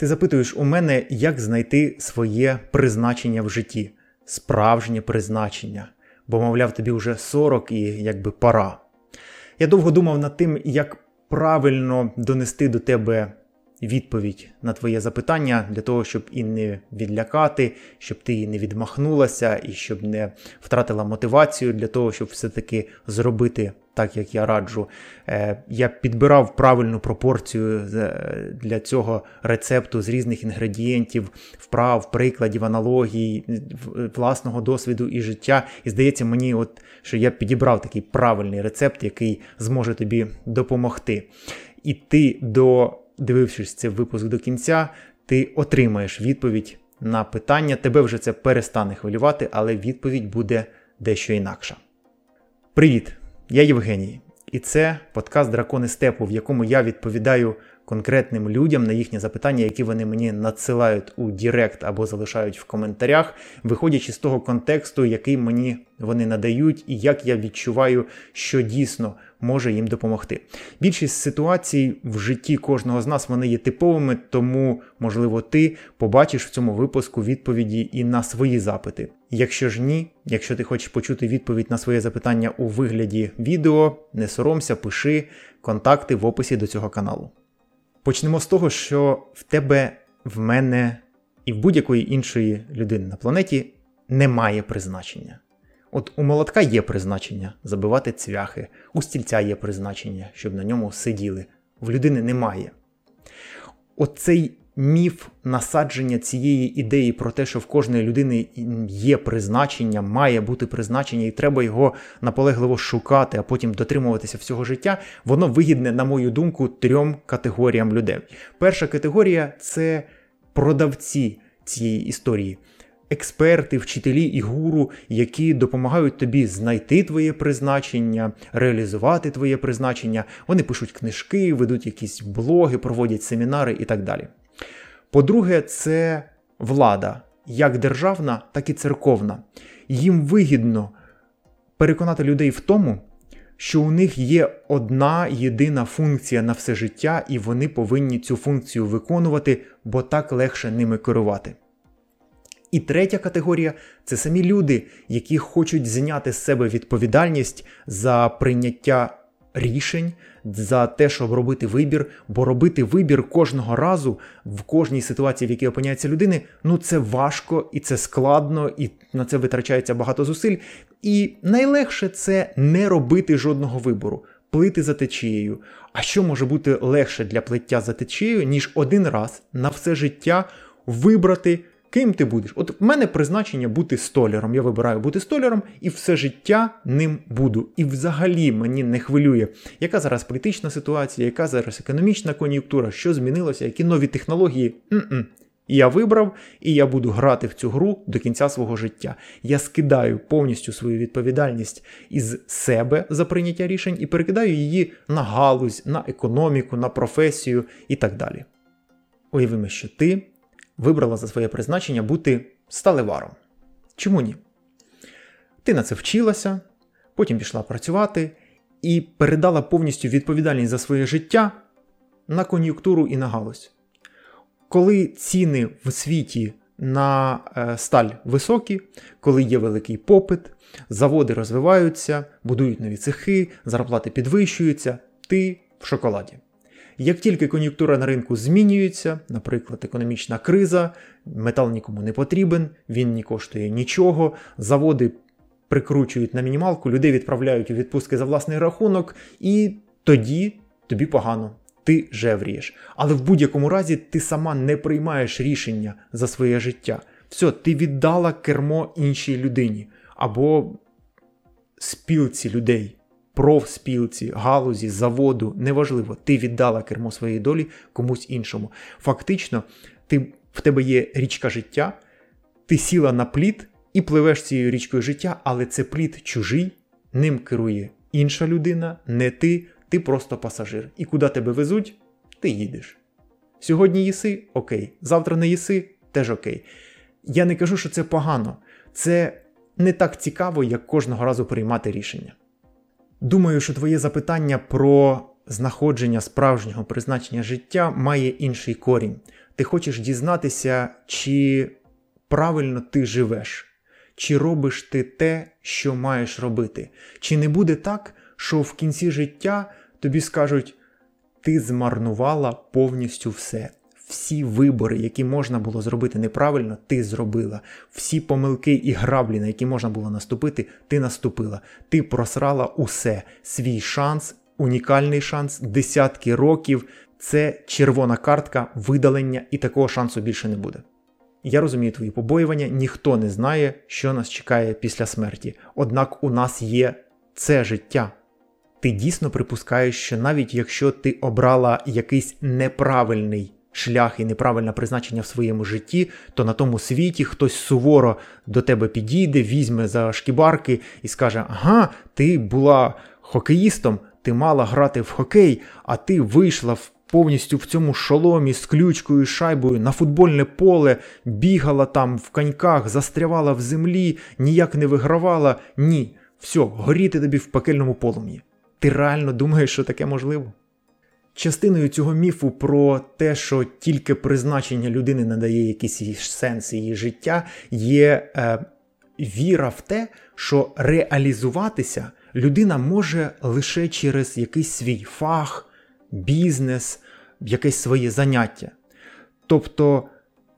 Ти запитуєш у мене, як знайти своє призначення в житті, справжнє призначення, бо, мовляв, тобі вже 40 і якби пора. Я довго думав над тим, як правильно донести до тебе відповідь на твоє запитання для того, щоб і не відлякати, щоб ти не відмахнулася, і щоб не втратила мотивацію для того, щоб все-таки зробити так, як я раджу. Е, я підбирав правильну пропорцію для цього рецепту з різних інгредієнтів, вправ, прикладів, аналогій, власного досвіду і життя. І здається мені, от, що я підібрав такий правильний рецепт, який зможе тобі допомогти. І ти до дивившись цей випуск до кінця, ти отримаєш відповідь на питання. Тебе вже це перестане хвилювати, але відповідь буде дещо інакша. Привіт! Я Євгеній, і це подкаст Дракони Степу, в якому я відповідаю конкретним людям на їхні запитання, які вони мені надсилають у Direct або залишають в коментарях, виходячи з того контексту, який мені вони надають, і як я відчуваю, що дійсно може їм допомогти. Більшість ситуацій в житті кожного з нас вони є типовими, тому, можливо, ти побачиш в цьому випуску відповіді і на свої запити. Якщо ж ні, якщо ти хочеш почути відповідь на своє запитання у вигляді відео, не соромся, пиши контакти в описі до цього каналу. Почнемо з того, що в тебе, в мене і в будь-якої іншої людини на планеті немає призначення. От у молотка є призначення забивати цвяхи, у стільця є призначення, щоб на ньому сиділи. В людини немає. Оцей міф насадження цієї ідеї про те, що в кожної людини є призначення, має бути призначення, і треба його наполегливо шукати, а потім дотримуватися всього життя, воно вигідне, на мою думку, трьом категоріям людей. Перша категорія це продавці цієї історії експерти, вчителі і гуру, які допомагають тобі знайти твоє призначення, реалізувати твоє призначення. Вони пишуть книжки, ведуть якісь блоги, проводять семінари і так далі. По-друге, це влада, як державна, так і церковна. Їм вигідно переконати людей в тому, що у них є одна єдина функція на все життя, і вони повинні цю функцію виконувати, бо так легше ними керувати. І третя категорія це самі люди, які хочуть зняти з себе відповідальність за прийняття рішень, за те, щоб робити вибір, бо робити вибір кожного разу в кожній ситуації, в якій опиняється людини, ну це важко і це складно, і на це витрачається багато зусиль. І найлегше це не робити жодного вибору, плити за течією. А що може бути легше для плиття за течією, ніж один раз на все життя вибрати? Ким ти будеш? От в мене призначення бути столяром. Я вибираю бути столяром і все життя ним буду. І взагалі мені не хвилює, яка зараз політична ситуація, яка зараз економічна кон'юнктура, що змінилося, які нові технології. Н-н. Я вибрав, і я буду грати в цю гру до кінця свого життя. Я скидаю повністю свою відповідальність із себе за прийняття рішень і перекидаю її на галузь, на економіку, на професію і так далі. Уявимо, що ти вибрала за своє призначення бути сталеваром. Чому ні? Ти на це вчилася, потім пішла працювати і передала повністю відповідальність за своє життя на кон'юнктуру і на галузь. Коли ціни в світі на е, сталь високі, коли є великий попит, заводи розвиваються, будують нові цехи, зарплати підвищуються, ти в шоколаді. Як тільки кон'юнктура на ринку змінюється, наприклад, економічна криза, метал нікому не потрібен, він не коштує нічого, заводи прикручують на мінімалку, людей відправляють у відпустки за власний рахунок, і тоді тобі погано. Ти жеврієш. Але в будь-якому разі ти сама не приймаєш рішення за своє життя. Все, ти віддала кермо іншій людині або спілці людей профспілці, галузі, заводу, неважливо, ти віддала кермо своєї долі комусь іншому. Фактично, ти, в тебе є річка життя, ти сіла на плід і пливеш цією річкою життя, але це плід чужий, ним керує інша людина, не ти, ти просто пасажир. І куди тебе везуть, ти їдеш. Сьогодні їси окей, завтра не їси теж окей. Я не кажу, що це погано. Це не так цікаво, як кожного разу приймати рішення. Думаю, що твоє запитання про знаходження справжнього призначення життя має інший корінь. Ти хочеш дізнатися, чи правильно ти живеш, чи робиш ти те, що маєш робити. Чи не буде так, що в кінці життя тобі скажуть, ти змарнувала повністю все. Всі вибори, які можна було зробити неправильно, ти зробила. Всі помилки і граблі, на які можна було наступити, ти наступила. Ти просрала усе. Свій шанс, унікальний шанс, десятки років. Це червона картка, видалення, і такого шансу більше не буде. Я розумію твої побоювання, ніхто не знає, що нас чекає після смерті. Однак у нас є це життя. Ти дійсно припускаєш, що навіть якщо ти обрала якийсь неправильний шлях і неправильне призначення в своєму житті, то на тому світі хтось суворо до тебе підійде, візьме за шкібарки і скаже: Ага, ти була хокеїстом, ти мала грати в хокей, а ти вийшла в. Повністю в цьому шоломі з ключкою, шайбою на футбольне поле, бігала там в коньках, застрявала в землі, ніяк не вигравала. Ні, все, горіти тобі в пекельному полум'ї. Ти реально думаєш, що таке можливо? Частиною цього міфу про те, що тільки призначення людини надає якийсь сенс її життя, є е, віра в те, що реалізуватися людина може лише через якийсь свій фах, бізнес, якесь своє заняття. Тобто,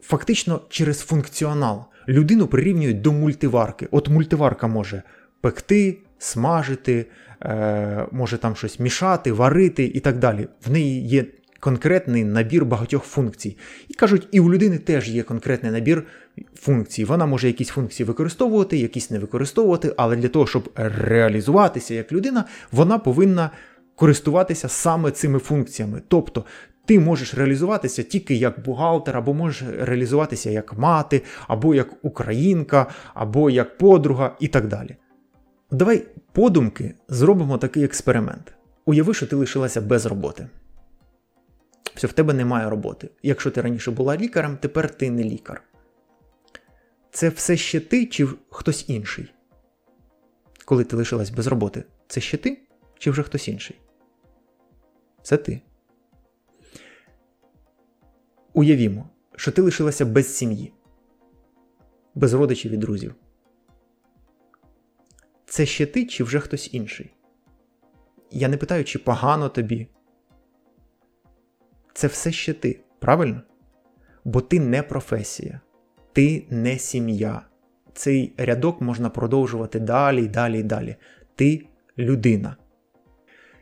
фактично через функціонал людину прирівнюють до мультиварки. От мультиварка може пекти, смажити, е, може там щось мішати, варити і так далі. В неї є конкретний набір багатьох функцій. І кажуть, і у людини теж є конкретний набір функцій. Вона може якісь функції використовувати, якісь не використовувати, але для того, щоб реалізуватися як людина, вона повинна користуватися саме цими функціями. Тобто ти можеш реалізуватися тільки як бухгалтер, або можеш реалізуватися як мати, або як українка, або як подруга і так далі. Давай подумки зробимо такий експеримент. Уяви, що ти лишилася без роботи. Все, в тебе немає роботи. Якщо ти раніше була лікарем, тепер ти не лікар. Це все ще ти чи хтось інший? Коли ти лишилась без роботи, це ще ти чи вже хтось інший? Це ти. Уявімо, що ти лишилася без сім'ї, без родичів і друзів. Це ще ти чи вже хтось інший? Я не питаю, чи погано тобі. Це все ще ти, правильно? Бо ти не професія, ти не сім'я. Цей рядок можна продовжувати далі, далі і далі. Ти людина.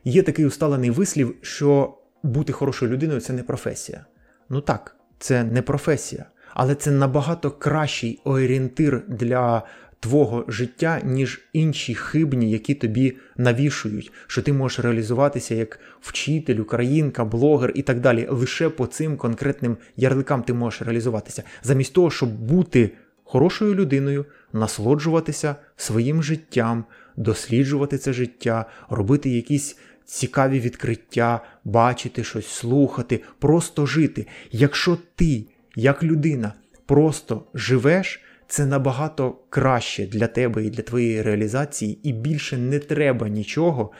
Є такий усталений вислів, що бути хорошою людиною це не професія. Ну так, це не професія, але це набагато кращий орієнтир для твого життя, ніж інші хибні, які тобі навішують, що ти можеш реалізуватися як вчитель, українка, блогер і так далі. Лише по цим конкретним ярликам ти можеш реалізуватися, замість того, щоб бути хорошою людиною, насолоджуватися своїм життям, досліджувати це життя, робити якісь. Цікаві відкриття, бачити щось, слухати, просто жити. Якщо ти, як людина, просто живеш, це набагато краще для тебе і для твоєї реалізації, і більше не треба нічого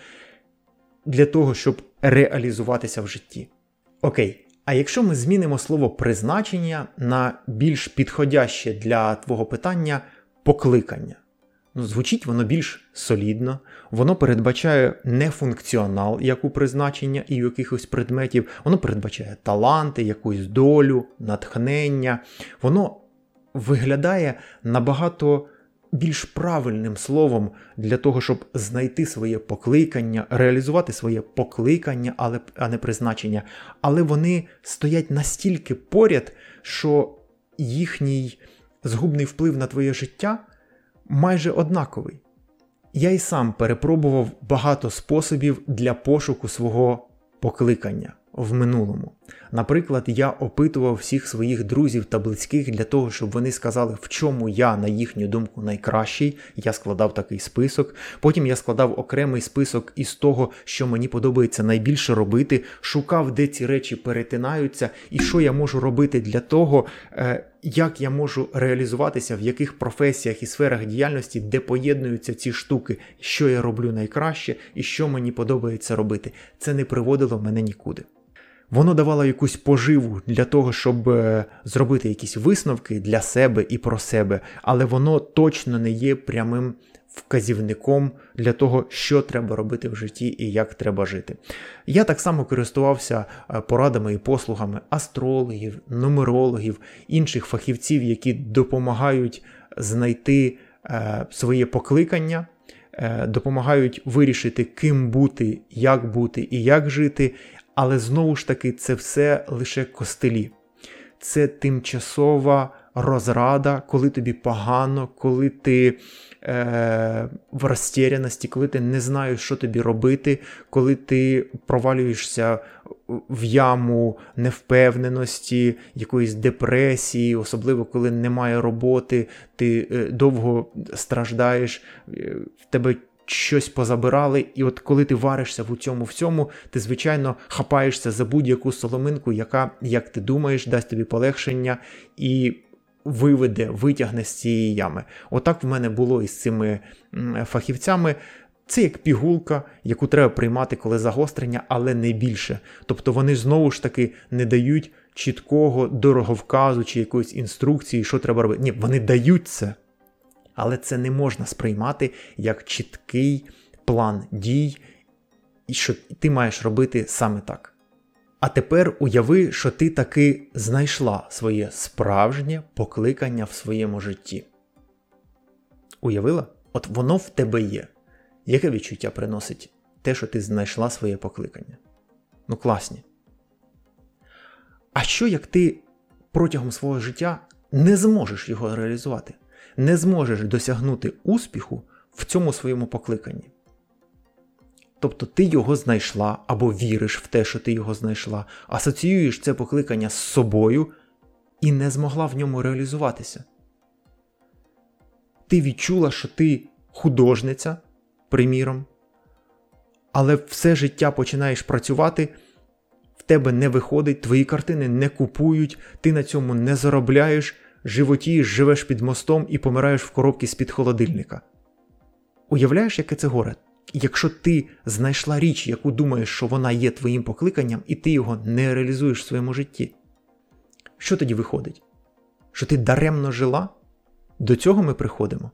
для того, щоб реалізуватися в житті. Окей, а якщо ми змінимо слово призначення на більш підходяще для твого питання покликання. Ну, Звучить воно більш солідно, воно передбачає не функціонал, як у призначення і у якихось предметів, воно передбачає таланти, якусь долю, натхнення, воно виглядає набагато більш правильним словом для того, щоб знайти своє покликання, реалізувати своє покликання, але, а не призначення. Але вони стоять настільки поряд, що їхній згубний вплив на твоє життя майже однаковий. Я й сам перепробував багато способів для пошуку свого покликання в минулому. Наприклад, я опитував всіх своїх друзів та близьких для того, щоб вони сказали, в чому я, на їхню думку, найкращий. Я складав такий список. Потім я складав окремий список із того, що мені подобається найбільше робити, шукав, де ці речі перетинаються, і що я можу робити для того, е, як я можу реалізуватися, в яких професіях і сферах діяльності, де поєднуються ці штуки, що я роблю найкраще і що мені подобається робити. Це не приводило мене нікуди. Воно давало якусь поживу для того, щоб е, зробити якісь висновки для себе і про себе, але воно точно не є прямим вказівником для того, що треба робити в житті і як треба жити. Я так само користувався е, порадами і послугами астрологів, нумерологів, інших фахівців, які допомагають знайти е, своє покликання. Допомагають вирішити, ким бути, як бути і як жити, але знову ж таки, це все лише костелі. Це тимчасова розрада, коли тобі погано, коли ти е, в розтіряності, коли ти не знаєш, що тобі робити, коли ти провалюєшся в яму невпевненості, якоїсь депресії, особливо коли немає роботи, ти е, довго страждаєш, е, в тебе щось позабирали, і от коли ти варишся в цьому всьому, ти, звичайно, хапаєшся за будь-яку соломинку, яка, як ти думаєш, дасть тобі полегшення і виведе, витягне з цієї ями. Отак в мене було із цими фахівцями. Це як пігулка, яку треба приймати, коли загострення, але не більше. Тобто вони знову ж таки не дають чіткого дороговказу чи якоїсь інструкції, що треба робити. Ні, вони дають це але це не можна сприймати як чіткий план дій, і що ти маєш робити саме так. А тепер уяви, що ти таки знайшла своє справжнє покликання в своєму житті. Уявила? От воно в тебе є. Яке відчуття приносить те, що ти знайшла своє покликання? Ну, класні. А що як ти протягом свого життя не зможеш його реалізувати? Не зможеш досягнути успіху в цьому своєму покликанні. Тобто ти його знайшла або віриш в те, що ти його знайшла, асоціюєш це покликання з собою і не змогла в ньому реалізуватися. Ти відчула, що ти художниця, приміром, але все життя починаєш працювати, в тебе не виходить, твої картини не купують, ти на цьому не заробляєш, животієш, живеш під мостом і помираєш в коробці з-під холодильника. Уявляєш, яке це горе? Якщо ти знайшла річ, яку думаєш, що вона є твоїм покликанням, і ти його не реалізуєш в своєму житті, що тоді виходить? Що ти даремно жила? До цього ми приходимо.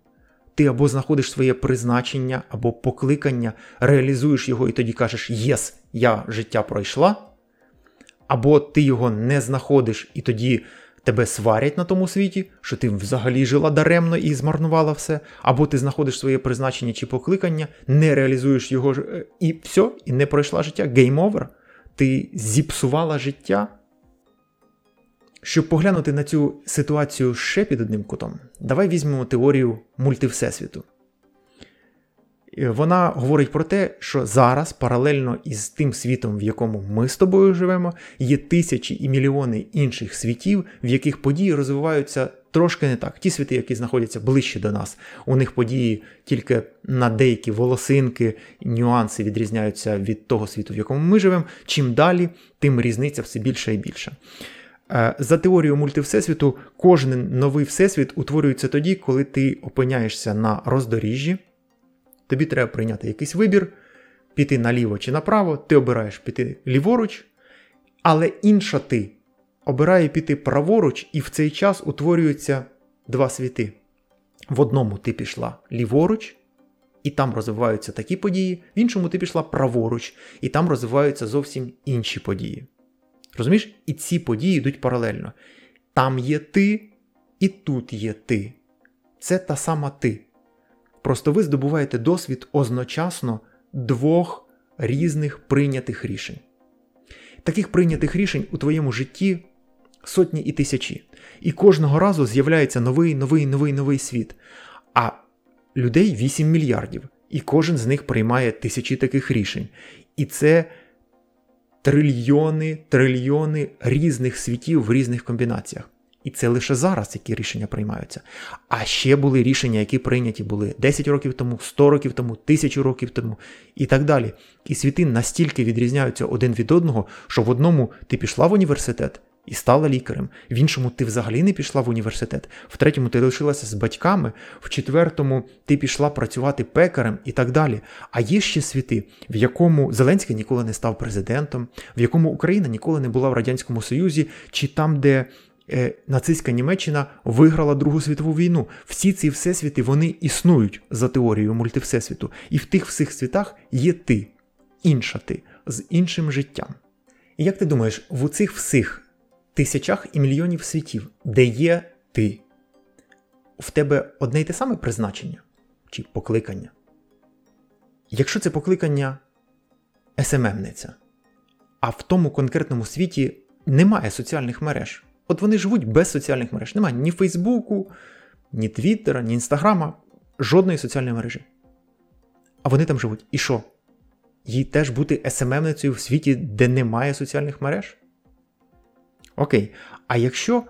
Ти або знаходиш своє призначення, або покликання, реалізуєш його і тоді кажеш Yes, я життя пройшла, або ти його не знаходиш і тоді тебе сварять на тому світі, що ти взагалі жила даремно і змарнувала все, або ти знаходиш своє призначення чи покликання, не реалізуєш його е, і все, і не пройшла життя. Game over. Ти зіпсувала життя. Щоб поглянути на цю ситуацію ще під одним кутом, давай візьмемо теорію мультивсесвіту. Вона говорить про те, що зараз, паралельно із тим світом, в якому ми з тобою живемо, є тисячі і мільйони інших світів, в яких події розвиваються трошки не так. Ті світи, які знаходяться ближче до нас, у них події тільки на деякі волосинки, нюанси відрізняються від того світу, в якому ми живемо. Чим далі, тим різниця все більше і більше. Е, за теорією мультивсесвіту, кожен новий всесвіт утворюється тоді, коли ти опиняєшся на роздоріжжі. Тобі треба прийняти якийсь вибір, піти наліво чи направо, ти обираєш піти ліворуч, але інша ти обирає піти праворуч, і в цей час утворюються два світи. В одному ти пішла ліворуч, і там розвиваються такі події, в іншому ти пішла праворуч, і там розвиваються зовсім інші події. Розумієш? І ці події йдуть паралельно. Там є ти, і тут є ти. Це та сама ти. Просто ви здобуваєте досвід одночасно двох різних прийнятих рішень. Таких прийнятих рішень у твоєму житті сотні і тисячі. І кожного разу з'являється новий, новий, новий новий світ. А людей 8 мільярдів, і кожен з них приймає тисячі таких рішень. І це трильйони, трильйони різних світів в різних комбінаціях. І це лише зараз, які рішення приймаються. А ще були рішення, які прийняті були 10 років тому, 100 років тому, 1000 років тому і так далі. І світи настільки відрізняються один від одного, що в одному ти пішла в університет і стала лікарем, в іншому ти взагалі не пішла в університет, в третьому ти лишилася з батьками, в четвертому ти пішла працювати пекарем і так далі. А є ще світи, в якому Зеленський ніколи не став президентом, в якому Україна ніколи не була в Радянському Союзі, чи там, де нацистська Німеччина виграла Другу світову війну. Всі ці всесвіти вони існують за теорією мультивсесвіту. І в тих всіх світах є ти, інша ти, з іншим життям. І як ти думаєш, в цих всіх тисячах і мільйонів світів, де є ти, в тебе одне й те саме призначення чи покликання? Якщо це покликання СММниця, а в тому конкретному світі немає соціальних мереж. От вони живуть без соціальних мереж. Немає ні Фейсбуку, ні Твіттера, ні Інстаграма, жодної соціальної мережі. А вони там живуть. І що? Їй теж бути SMM ницею в світі, де немає соціальних мереж? Окей. А якщо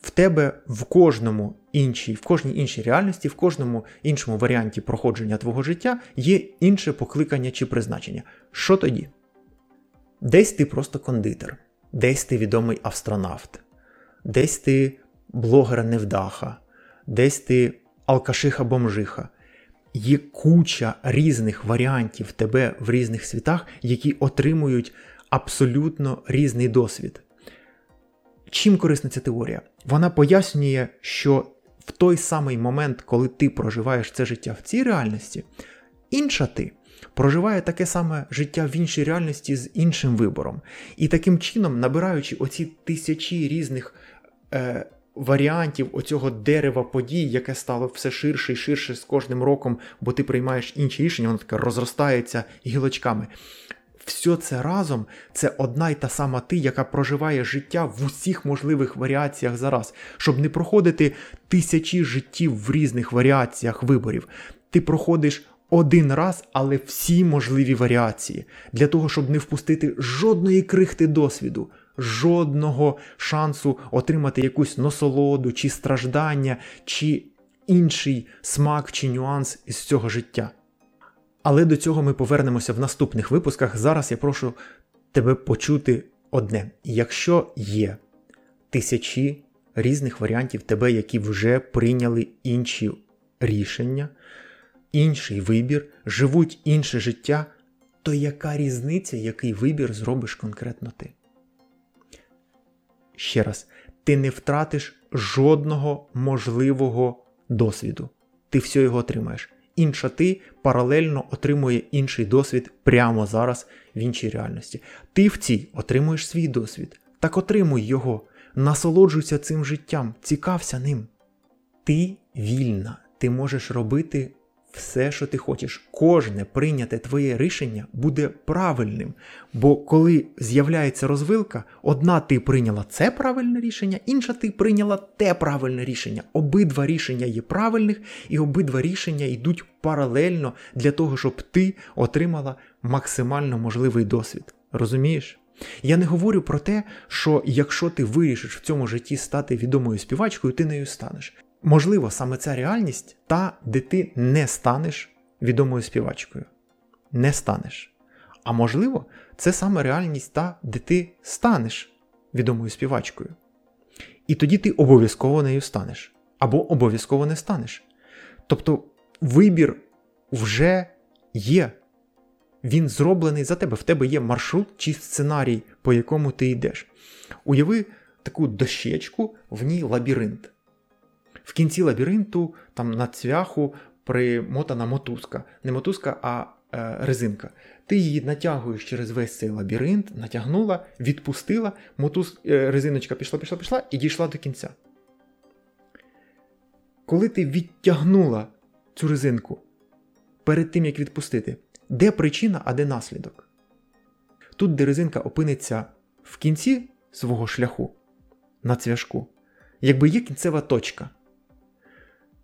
в тебе в кожному іншій, в кожній іншій реальності, в кожному іншому варіанті проходження твого життя є інше покликання чи призначення, що тоді? Десь ти просто кондитер, десь ти відомий астронавт, десь ти блогер невдаха, десь ти алкашиха-бомжиха. Є куча різних варіантів тебе в різних світах, які отримують абсолютно різний досвід. Чим корисна ця теорія? Вона пояснює, що в той самий момент, коли ти проживаєш це життя в цій реальності, інша ти проживає таке саме життя в іншій реальності з іншим вибором. І таким чином, набираючи оці тисячі різних е, варіантів оцього дерева подій, яке стало все ширше і ширше з кожним роком, бо ти приймаєш інші рішення, воно таке розростається гілочками все це разом це одна й та сама ти, яка проживає життя в усіх можливих варіаціях зараз, щоб не проходити тисячі життів в різних варіаціях виборів. Ти проходиш один раз, але всі можливі варіації, для того, щоб не впустити жодної крихти досвіду, жодного шансу отримати якусь насолоду, чи страждання, чи інший смак чи нюанс із цього життя. Але до цього ми повернемося в наступних випусках. Зараз я прошу тебе почути одне. Якщо є тисячі різних варіантів тебе, які вже прийняли інші рішення, інший вибір, живуть інше життя, то яка різниця, який вибір зробиш конкретно ти? Ще раз, ти не втратиш жодного можливого досвіду. Ти все його отримаєш інша ти паралельно отримує інший досвід прямо зараз в іншій реальності. Ти в цій отримуєш свій досвід. Так отримуй його, насолоджуйся цим життям, цікався ним. Ти вільна, ти можеш робити все, що ти хочеш, кожне прийняте твоє рішення буде правильним. Бо коли з'являється розвилка, одна ти прийняла це правильне рішення, інша ти прийняла те правильне рішення. Обидва рішення є правильних, і обидва рішення йдуть паралельно для того, щоб ти отримала максимально можливий досвід. Розумієш? Я не говорю про те, що якщо ти вирішиш в цьому житті стати відомою співачкою, ти нею станеш. Можливо, саме ця реальність та, де ти не станеш відомою співачкою. Не станеш. А можливо, це саме реальність та, де ти станеш відомою співачкою. І тоді ти обов'язково нею станеш. Або обов'язково не станеш. Тобто вибір вже є. Він зроблений за тебе. В тебе є маршрут чи сценарій, по якому ти йдеш. Уяви таку дощечку, в ній лабіринт. В кінці лабіринту, там на цвяху примотана мотузка. Не мотузка, а е, резинка. Ти її натягуєш через весь цей лабіринт, натягнула, відпустила, мотуз, е, резиночка пішла, пішла, пішла і дійшла до кінця. Коли ти відтягнула цю резинку перед тим, як відпустити, де причина, а де наслідок? Тут, де резинка опиниться в кінці свого шляху на цвяшку, якби є кінцева точка.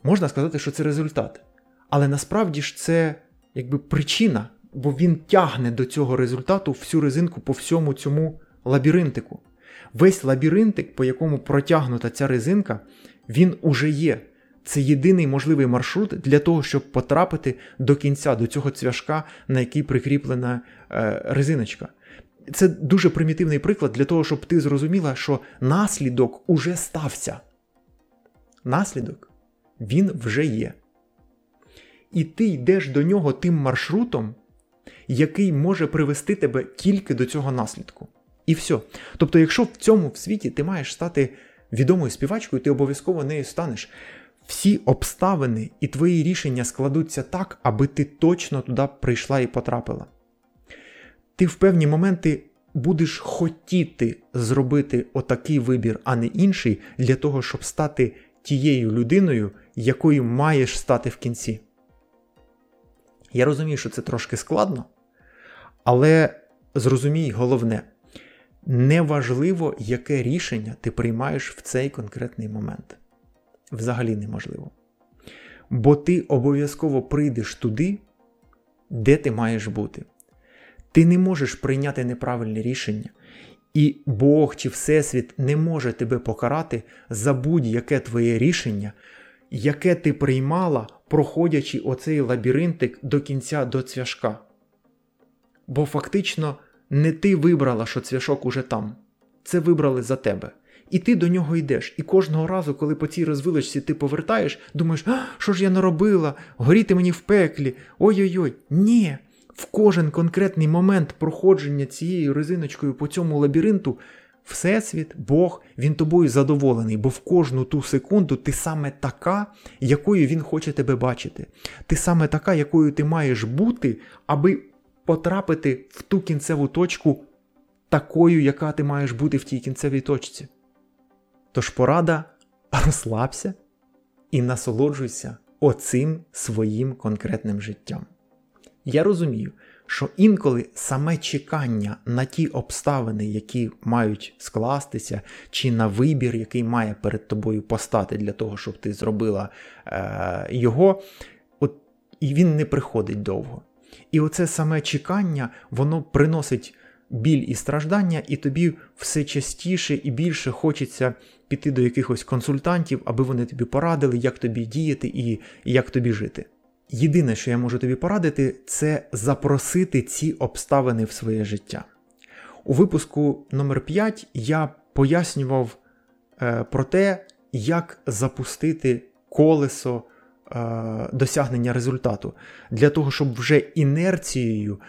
Можна сказати, що це результат. Але насправді ж це якби причина, бо він тягне до цього результату всю резинку по всьому цьому лабіринтику. Весь лабіринтик, по якому протягнута ця резинка, він уже є. Це єдиний можливий маршрут для того, щоб потрапити до кінця, до цього цвяшка, на який прикріплена е, резиночка. Це дуже примітивний приклад для того, щоб ти зрозуміла, що наслідок уже стався. Наслідок він вже є. І ти йдеш до нього тим маршрутом, який може привести тебе тільки до цього наслідку. І все. Тобто, якщо в цьому в світі ти маєш стати відомою співачкою, ти обов'язково нею станеш. Всі обставини і твої рішення складуться так, аби ти точно туди прийшла і потрапила. Ти в певні моменти будеш хотіти зробити отакий вибір, а не інший, для того, щоб стати тією людиною, якою маєш стати в кінці. Я розумію, що це трошки складно, але зрозумій головне, неважливо, яке рішення ти приймаєш в цей конкретний момент. Взагалі неможливо. Бо ти обов'язково прийдеш туди, де ти маєш бути. Ти не можеш прийняти неправильне рішення, і Бог чи Всесвіт не може тебе покарати за будь-яке твоє рішення, яке ти приймала, проходячи оцей лабіринтик до кінця до цвяшка. Бо фактично не ти вибрала, що цвяшок уже там. Це вибрали за тебе. І ти до нього йдеш. І кожного разу, коли по цій розвилочці ти повертаєш, думаєш, що ж я наробила? Горіти мені в пеклі. Ой-ой-ой. Ні. В кожен конкретний момент проходження цією резиночкою по цьому лабіринту, Всесвіт, Бог, він тобою задоволений, бо в кожну ту секунду ти саме така, якою він хоче тебе бачити. Ти саме така, якою ти маєш бути, аби потрапити в ту кінцеву точку, такою, яка ти маєш бути в тій кінцевій точці. Тож порада розслабся і насолоджуйся оцим своїм конкретним життям. Я розумію, що інколи саме чекання на ті обставини, які мають скластися, чи на вибір, який має перед тобою постати для того, щоб ти зробила е, його, от, і він не приходить довго. І оце саме чекання, воно приносить біль і страждання, і тобі все частіше і більше хочеться піти до якихось консультантів, аби вони тобі порадили, як тобі діяти і як тобі жити. Єдине, що я можу тобі порадити, це запросити ці обставини в своє життя. У випуску номер 5 я пояснював е, про те, як запустити колесо е, досягнення результату, для того, щоб вже інерцією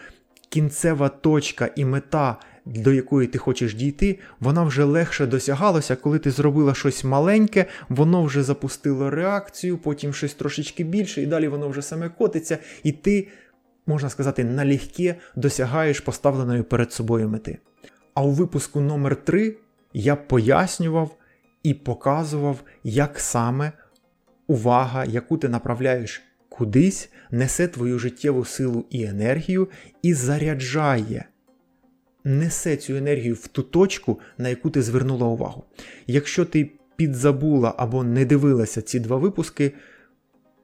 кінцева точка і мета до якої ти хочеш дійти, вона вже легше досягалася, коли ти зробила щось маленьке, воно вже запустило реакцію, потім щось трошечки більше, і далі воно вже саме котиться, і ти, можна сказати, налегке досягаєш поставленої перед собою мети. А у випуску номер 3 я пояснював і показував, як саме увага, яку ти направляєш кудись, несе твою життєву силу і енергію і заряджає несе цю енергію в ту точку, на яку ти звернула увагу. Якщо ти підзабула або не дивилася ці два випуски,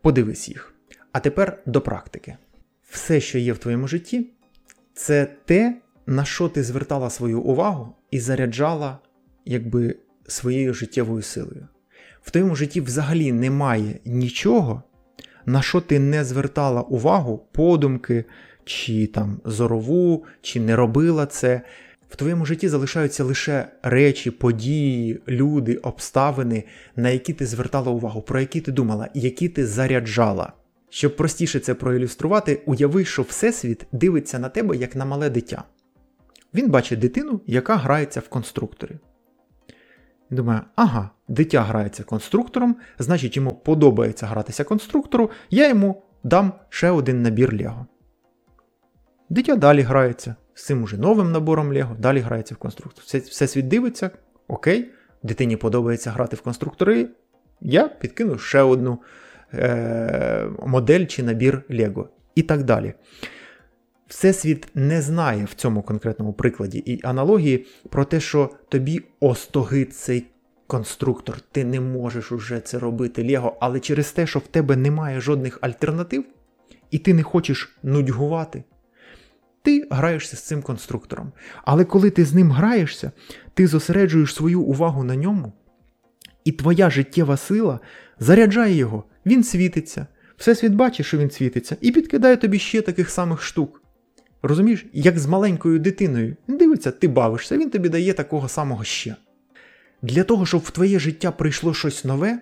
подивись їх. А тепер до практики. Все, що є в твоєму житті, це те, на що ти звертала свою увагу і заряджала якби своєю життєвою силою. В твоєму житті взагалі немає нічого, на що ти не звертала увагу, подумки, чи там зорову, чи не робила це. В твоєму житті залишаються лише речі, події, люди, обставини, на які ти звертала увагу, про які ти думала, які ти заряджала. Щоб простіше це проілюструвати, уяви, що Всесвіт дивиться на тебе як на мале дитя. Він бачить дитину, яка грається в конструкторі. Думає, ага, дитя грається конструктором, значить йому подобається гратися конструктору, я йому дам ще один набір Лего. Дитя далі грається з цим уже новим набором Лего, далі грається в конструктор. Все, все світ дивиться, окей, дитині подобається грати в конструктори. Я підкину ще одну е- модель чи набір Лего. І так далі. Всесвіт не знає в цьому конкретному прикладі і аналогії про те, що тобі остогид цей конструктор, ти не можеш уже це робити Лего, але через те, що в тебе немає жодних альтернатив, і ти не хочеш нудьгувати, Ти граєшся з цим конструктором. Але коли ти з ним граєшся, ти зосереджуєш свою увагу на ньому, і твоя життєва сила заряджає його, він світиться. Всесвіт бачить, що він світиться, і підкидає тобі ще таких самих штук. Розумієш, як з маленькою дитиною. Дивиться, ти бавишся, він тобі дає такого самого ще. Для того, щоб в твоє життя прийшло щось нове,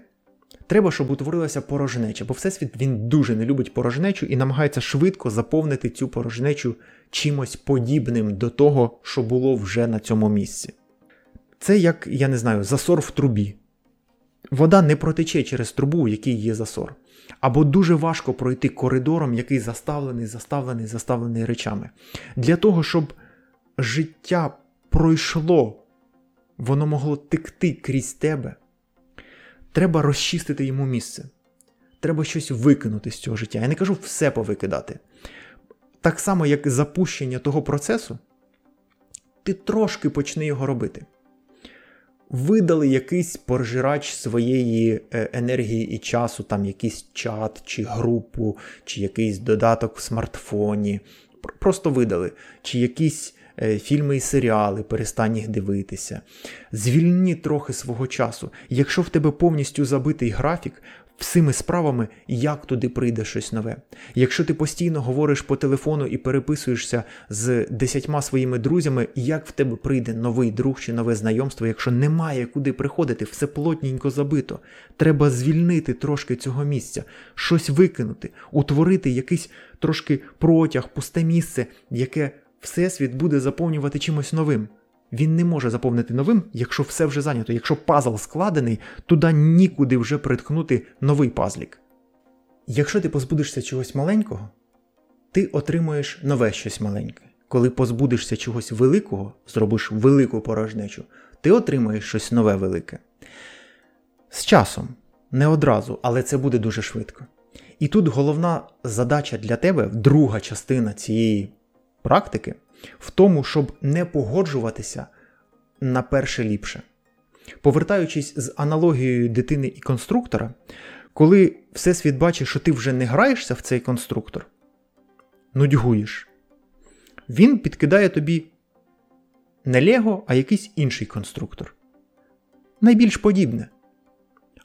треба, щоб утворилася порожнеча, бо Всесвіт він дуже не любить порожнечу і намагається швидко заповнити цю порожнечу чимось подібним до того, що було вже на цьому місці. Це як, я не знаю, засор в трубі. Вода не протече через трубу, у якій є засор. Або дуже важко пройти коридором, який заставлений, заставлений, заставлений речами. Для того, щоб життя пройшло, воно могло текти крізь тебе, треба розчистити йому місце. Треба щось викинути з цього життя. Я не кажу все повикидати. Так само, як запущення того процесу, ти трошки почни його робити видали якийсь пожирач своєї е, енергії і часу, там якийсь чат, чи групу, чи якийсь додаток в смартфоні. Просто видали, чи якісь е, фільми і серіали, перестань їх дивитися. Звільні трохи свого часу. Якщо в тебе повністю забитий графік, всіми справами, як туди прийде щось нове. Якщо ти постійно говориш по телефону і переписуєшся з десятьма своїми друзями, як в тебе прийде новий друг чи нове знайомство, якщо немає куди приходити, все плотненько забито. Треба звільнити трошки цього місця, щось викинути, утворити якийсь трошки протяг, пусте місце, яке всесвіт буде заповнювати чимось новим. Він не може заповнити новим, якщо все вже зайнято. Якщо пазл складений, туди нікуди вже приткнути новий пазлік. Якщо ти позбудешся чогось маленького, ти отримуєш нове щось маленьке. Коли позбудешся чогось великого, зробиш велику порожнечу, ти отримаєш щось нове велике. З часом, не одразу, але це буде дуже швидко. І тут головна задача для тебе, друга частина цієї практики, в тому, щоб не погоджуватися на перше ліпше. Повертаючись з аналогією дитини і конструктора, коли Всесвіт бачить, що ти вже не граєшся в цей конструктор, нудьгуєш, він підкидає тобі не Лего, а якийсь інший конструктор. Найбільш подібне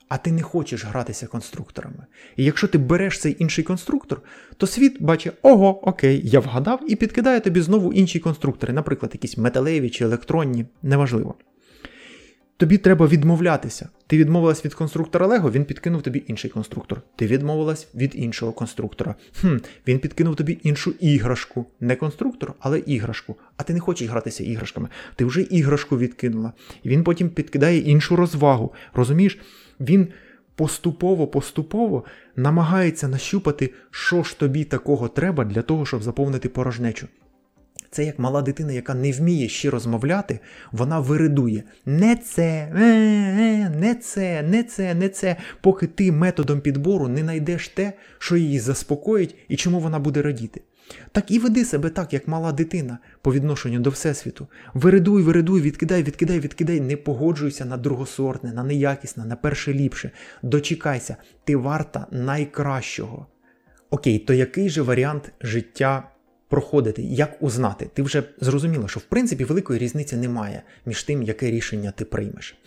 а ти не хочеш гратися конструкторами. І якщо ти береш цей інший конструктор, то світ бачить, ого, окей, я вгадав, і підкидає тобі знову інші конструктори, наприклад, якісь металеві чи електронні, неважливо. Тобі треба відмовлятися. Ти відмовилась від конструктора Лего, він підкинув тобі інший конструктор. Ти відмовилась від іншого конструктора. Хм, Він підкинув тобі іншу іграшку. Не конструктор, але іграшку. А ти не хочеш гратися іграшками. Ти вже іграшку відкинула. І він потім підкидає іншу розвагу. Розумієш? Він поступово-поступово намагається нащупати, що ж тобі такого треба для того, щоб заповнити порожнечу. Це як мала дитина, яка не вміє ще розмовляти, вона виридує. Не це, е, е, не це, не це, не це, поки ти методом підбору не знайдеш те, що її заспокоїть і чому вона буде радіти. Так і веди себе так, як мала дитина по відношенню до Всесвіту. Виридуй, виридуй, відкидай, відкидай, відкидай, не погоджуйся на другосортне, на неякісне, на перше ліпше. Дочекайся, ти варта найкращого. Окей, то який же варіант життя проходити? Як узнати? Ти вже зрозуміла, що в принципі великої різниці немає між тим, яке рішення ти приймеш.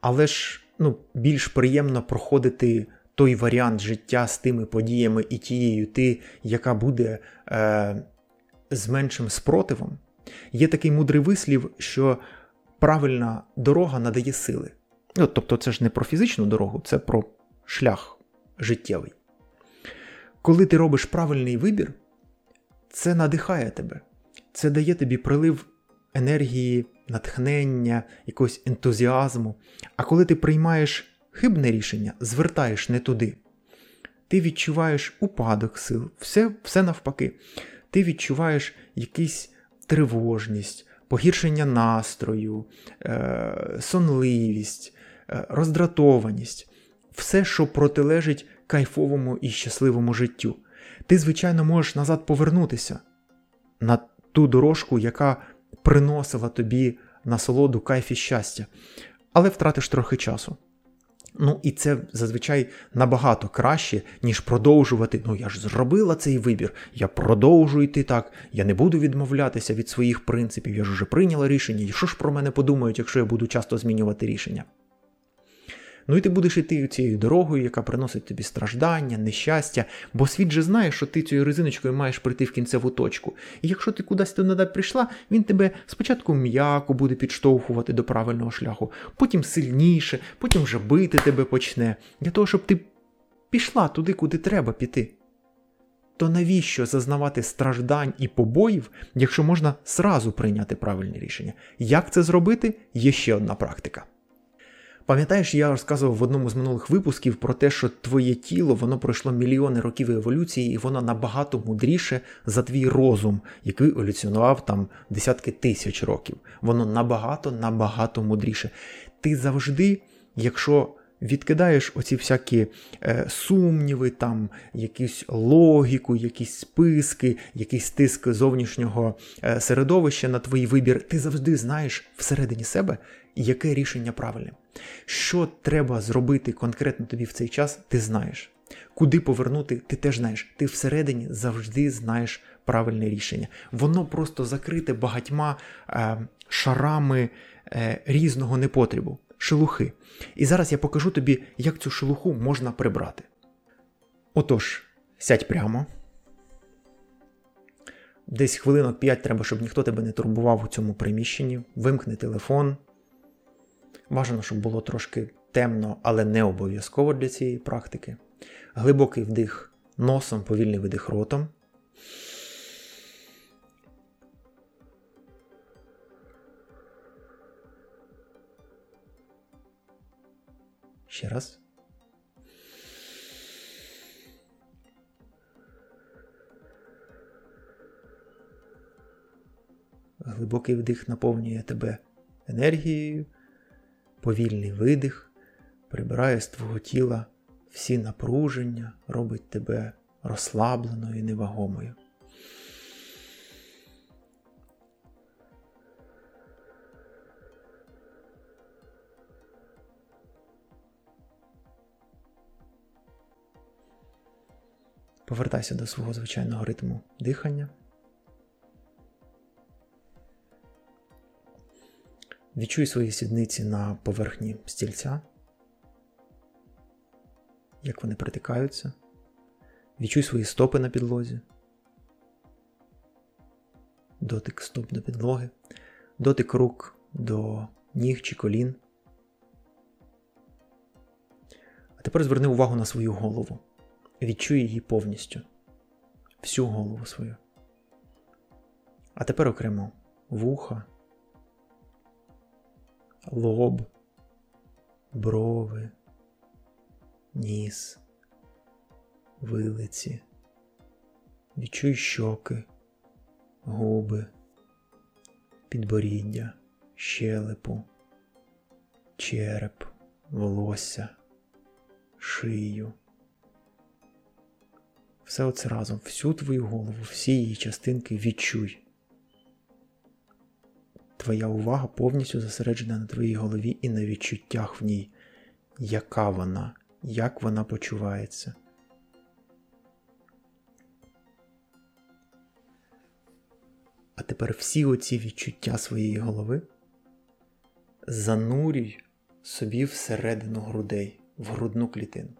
Але ж ну, більш приємно проходити той варіант життя з тими подіями і тією ти, яка буде е, з меншим спротивом, є такий мудрий вислів, що правильна дорога надає сили. Ну, Тобто, це ж не про фізичну дорогу, це про шлях життєвий. Коли ти робиш правильний вибір, це надихає тебе, це дає тобі прилив енергії, натхнення, якогось ентузіазму. А коли ти приймаєш хибне рішення звертаєш не туди. Ти відчуваєш упадок сил, все все навпаки. Ти відчуваєш якусь тривожність, погіршення настрою, е, сонливість, е, роздратованість, все, що протилежить кайфовому і щасливому життю. Ти, звичайно, можеш назад повернутися на ту дорожку, яка приносила тобі насолоду, кайф і щастя, але втратиш трохи часу. Ну і це зазвичай набагато краще, ніж продовжувати. Ну я ж зробила цей вибір, я продовжую йти так, я не буду відмовлятися від своїх принципів, я ж вже прийняла рішення, і що ж про мене подумають, якщо я буду часто змінювати рішення? Ну і ти будеш йти цією дорогою, яка приносить тобі страждання, нещастя, бо світ же знає, що ти цією резиночкою маєш прийти в кінцеву точку. І якщо ти кудись туди прийшла, він тебе спочатку м'яко буде підштовхувати до правильного шляху, потім сильніше, потім вже бити тебе почне, для того, щоб ти пішла туди, куди треба піти. То навіщо зазнавати страждань і побоїв, якщо можна сразу прийняти правильне рішення? Як це зробити? Є ще одна практика. Пам'ятаєш, я розказував в одному з минулих випусків про те, що твоє тіло воно пройшло мільйони років еволюції, і воно набагато мудріше за твій розум, який еволюціонував там десятки тисяч років. Воно набагато набагато мудріше. Ти завжди, якщо відкидаєш оці всякі е, сумніви, там якусь логіку, якісь списки, якийсь тиск зовнішнього е, середовища на твій вибір, ти завжди знаєш всередині себе, яке рішення правильне. Що треба зробити конкретно тобі в цей час, ти знаєш. Куди повернути, ти теж знаєш. Ти всередині завжди знаєш правильне рішення. Воно просто закрите багатьма е, шарами е, різного непотребу, шелухи. І зараз я покажу тобі, як цю шелуху можна прибрати. Отож, сядь прямо. Десь хвилинок 5 треба, щоб ніхто тебе не турбував у цьому приміщенні. Вимкни телефон. Бажано, щоб було трошки темно, але не обов'язково для цієї практики. Глибокий вдих носом, повільний видих ротом. Ще раз. Глибокий вдих наповнює тебе енергією повільний видих прибирає з твого тіла всі напруження, робить тебе розслабленою і невагомою. Повертайся до свого звичайного ритму дихання. Відчуй свої сідниці на поверхні стільця, як вони притикаються. Відчуй свої стопи на підлозі, дотик стоп до підлоги, дотик рук до ніг чи колін. А тепер зверни увагу на свою голову. Відчуй її повністю, всю голову свою. А тепер окремо вуха лоб, брови, ніс, вилиці, відчуй щоки, губи, підборіддя, щелепу, череп, волосся, шию. Все оце разом, всю твою голову, всі її частинки відчуй. Твоя увага повністю зосереджена на твоїй голові і на відчуттях в ній, яка вона, як вона почувається. А тепер всі оці відчуття своєї голови занурюй собі всередину грудей, в грудну клітину.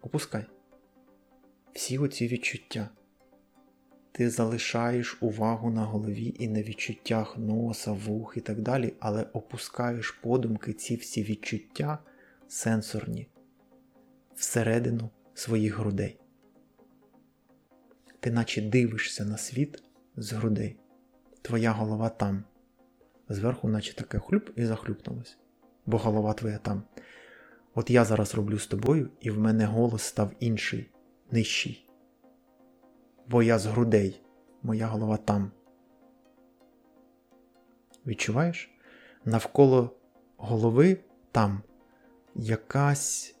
Опускай всі оці відчуття ти залишаєш увагу на голові і на відчуттях носа, вух і так далі, але опускаєш подумки ці всі відчуття сенсорні всередину своїх грудей. Ти наче дивишся на світ з грудей. Твоя голова там. Зверху, наче таке хлюп і захлюпнулось, бо голова твоя там. От я зараз роблю з тобою, і в мене голос став інший, нижчий бо я з грудей, моя голова там. Відчуваєш? Навколо голови там якась,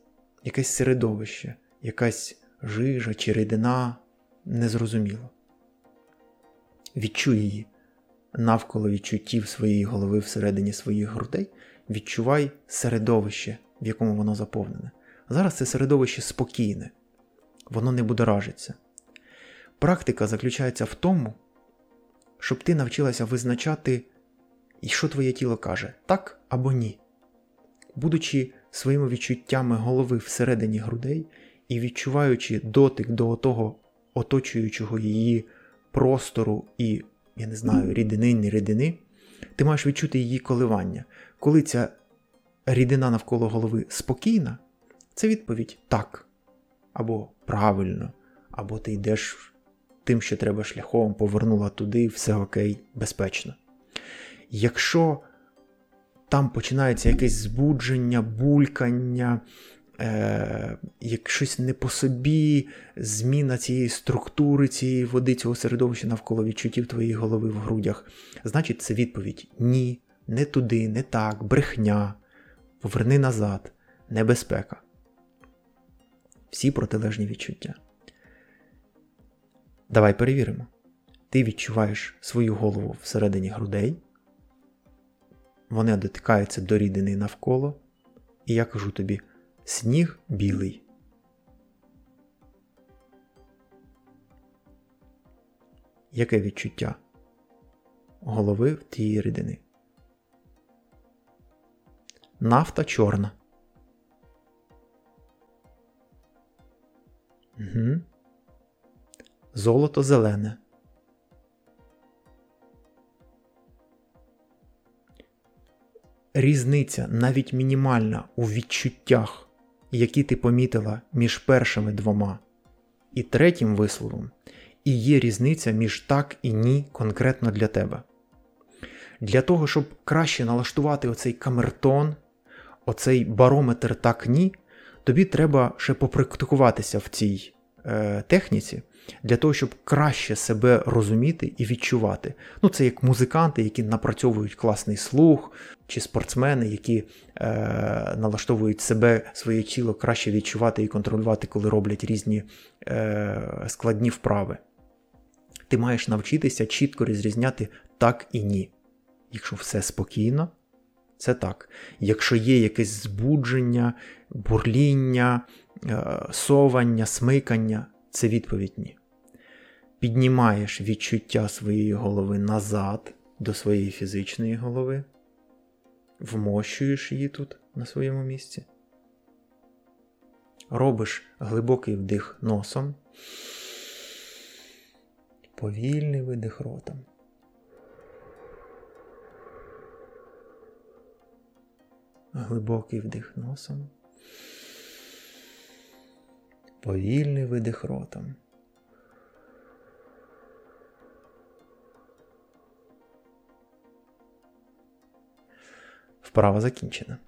якесь середовище, якась жижа чи рідина незрозуміло. Відчуй її навколо відчуттів своєї голови всередині своїх грудей відчувай середовище, в якому воно заповнене. Зараз це середовище спокійне, воно не будоражиться. Практика заключається в тому, щоб ти навчилася визначати, що твоє тіло каже, так або ні. Будучи своїми відчуттями голови всередині грудей і відчуваючи дотик до того оточуючого її простору і, я не знаю, рідини, не рідини, ти маєш відчути її коливання. Коли ця рідина навколо голови спокійна, це відповідь так. Або правильно, або ти йдеш тим, що треба шляхом, повернула туди, все окей, безпечно. Якщо там починається якесь збудження, булькання, е, як щось не по собі, зміна цієї структури, цієї води, цього середовища навколо відчуттів твоєї голови в грудях, значить це відповідь ні, не туди, не так, брехня, поверни назад, небезпека. Всі протилежні відчуття. Давай перевіримо. Ти відчуваєш свою голову всередині грудей. Вони дотикаються до рідини навколо. І я кажу тобі: сніг білий. Яке відчуття голови в тієї рідини? Нафта чорна. Угу. Золото зелене. Різниця навіть мінімальна у відчуттях, які ти помітила між першими двома і третім висловом, і є різниця між так і ні конкретно для тебе. Для того, щоб краще налаштувати оцей камертон, оцей барометр так ні, тобі треба ще попрактикуватися в цій е, техніці для того, щоб краще себе розуміти і відчувати. Ну, це як музиканти, які напрацьовують класний слух, чи спортсмени, які е, налаштовують себе, своє тіло краще відчувати і контролювати, коли роблять різні е, складні вправи. Ти маєш навчитися чітко розрізняти так і ні. Якщо все спокійно, це так. Якщо є якесь збудження, бурління, е, совання, смикання, це відповідь ні. Піднімаєш відчуття своєї голови назад до своєї фізичної голови, вмощуєш її тут на своєму місці. Робиш глибокий вдих носом, повільний видих ротом. Глибокий вдих носом. Повільний видих ротом. Вправа закінчена.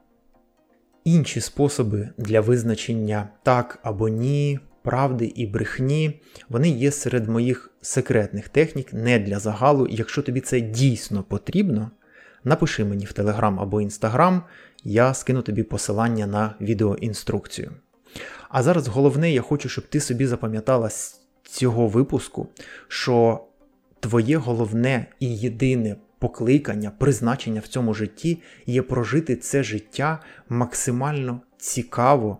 Інші способи для визначення так або ні, правди і брехні, вони є серед моїх секретних технік, не для загалу. Якщо тобі це дійсно потрібно, напиши мені в Телеграм або Інстаграм, я скину тобі посилання на відеоінструкцію. А зараз головне, я хочу, щоб ти собі запам'ятала з цього випуску, що твоє головне і єдине покликання, призначення в цьому житті є прожити це життя максимально цікаво,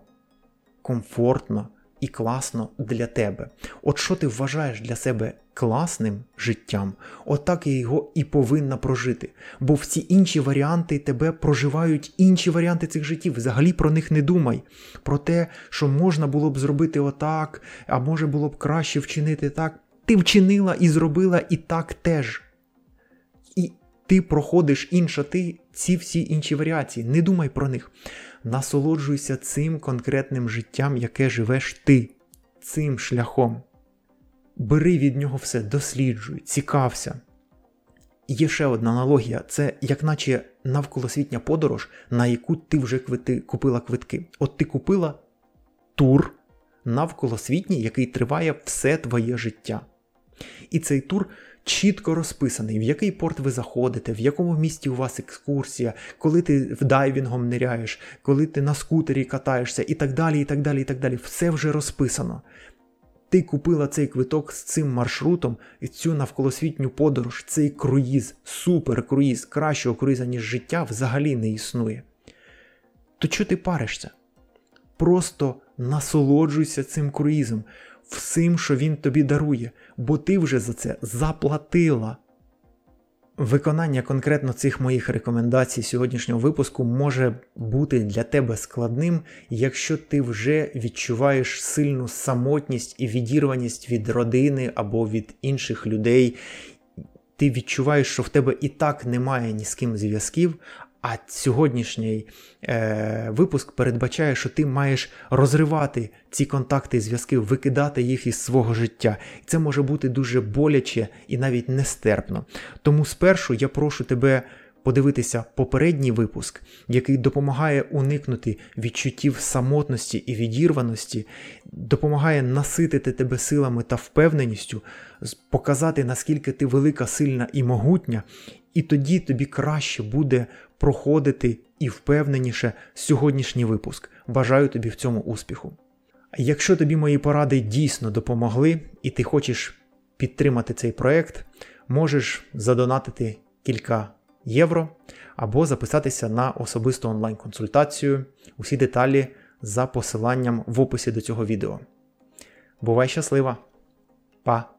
комфортно і класно для тебе. От що ти вважаєш для себе класним життям, отак я його і повинна прожити. Бо всі інші варіанти тебе проживають інші варіанти цих життів. Взагалі про них не думай. Про те, що можна було б зробити отак, а може було б краще вчинити так. Ти вчинила і зробила і так теж. І ти проходиш інша ти ці всі інші варіації. Не думай про них. Насолоджуйся цим конкретним життям, яке живеш ти, цим шляхом. Бери від нього все, досліджуй, цікався. Є ще одна аналогія: це як наче навколосвітня подорож, на яку ти вже квити, купила квитки. От ти купила тур навколосвітній, який триває все твоє життя. І цей тур чітко розписаний, в який порт ви заходите, в якому місті у вас екскурсія, коли ти дайвінгом ниряєш, коли ти на скутері катаєшся і так далі. і так далі, і так далі. Все вже розписано. Ти купила цей квиток з цим маршрутом і цю навколосвітню подорож, цей круїз, супер круїз, кращого круїза, ніж життя взагалі не існує. То чого ти паришся? Просто насолоджуйся цим круїзом, всім, що він тобі дарує, бо ти вже за це заплатила. Виконання конкретно цих моїх рекомендацій сьогоднішнього випуску може бути для тебе складним, якщо ти вже відчуваєш сильну самотність і відірваність від родини або від інших людей. Ти відчуваєш, що в тебе і так немає ні з ким зв'язків, а сьогоднішній е, випуск передбачає, що ти маєш розривати ці контакти і зв'язки, викидати їх із свого життя. І це може бути дуже боляче і навіть нестерпно. Тому спершу я прошу тебе. Подивитися попередній випуск, який допомагає уникнути відчуттів самотності і відірваності, допомагає наситити тебе силами та впевненістю, показати, наскільки ти велика, сильна і могутня, і тоді тобі краще буде проходити і впевненіше сьогоднішній випуск. Бажаю тобі в цьому успіху. Якщо тобі мої поради дійсно допомогли, і ти хочеш підтримати цей проект, можеш задонатити кілька євро або записатися на особисту онлайн-консультацію. Усі деталі за посиланням в описі до цього відео. Бувай щаслива! Па!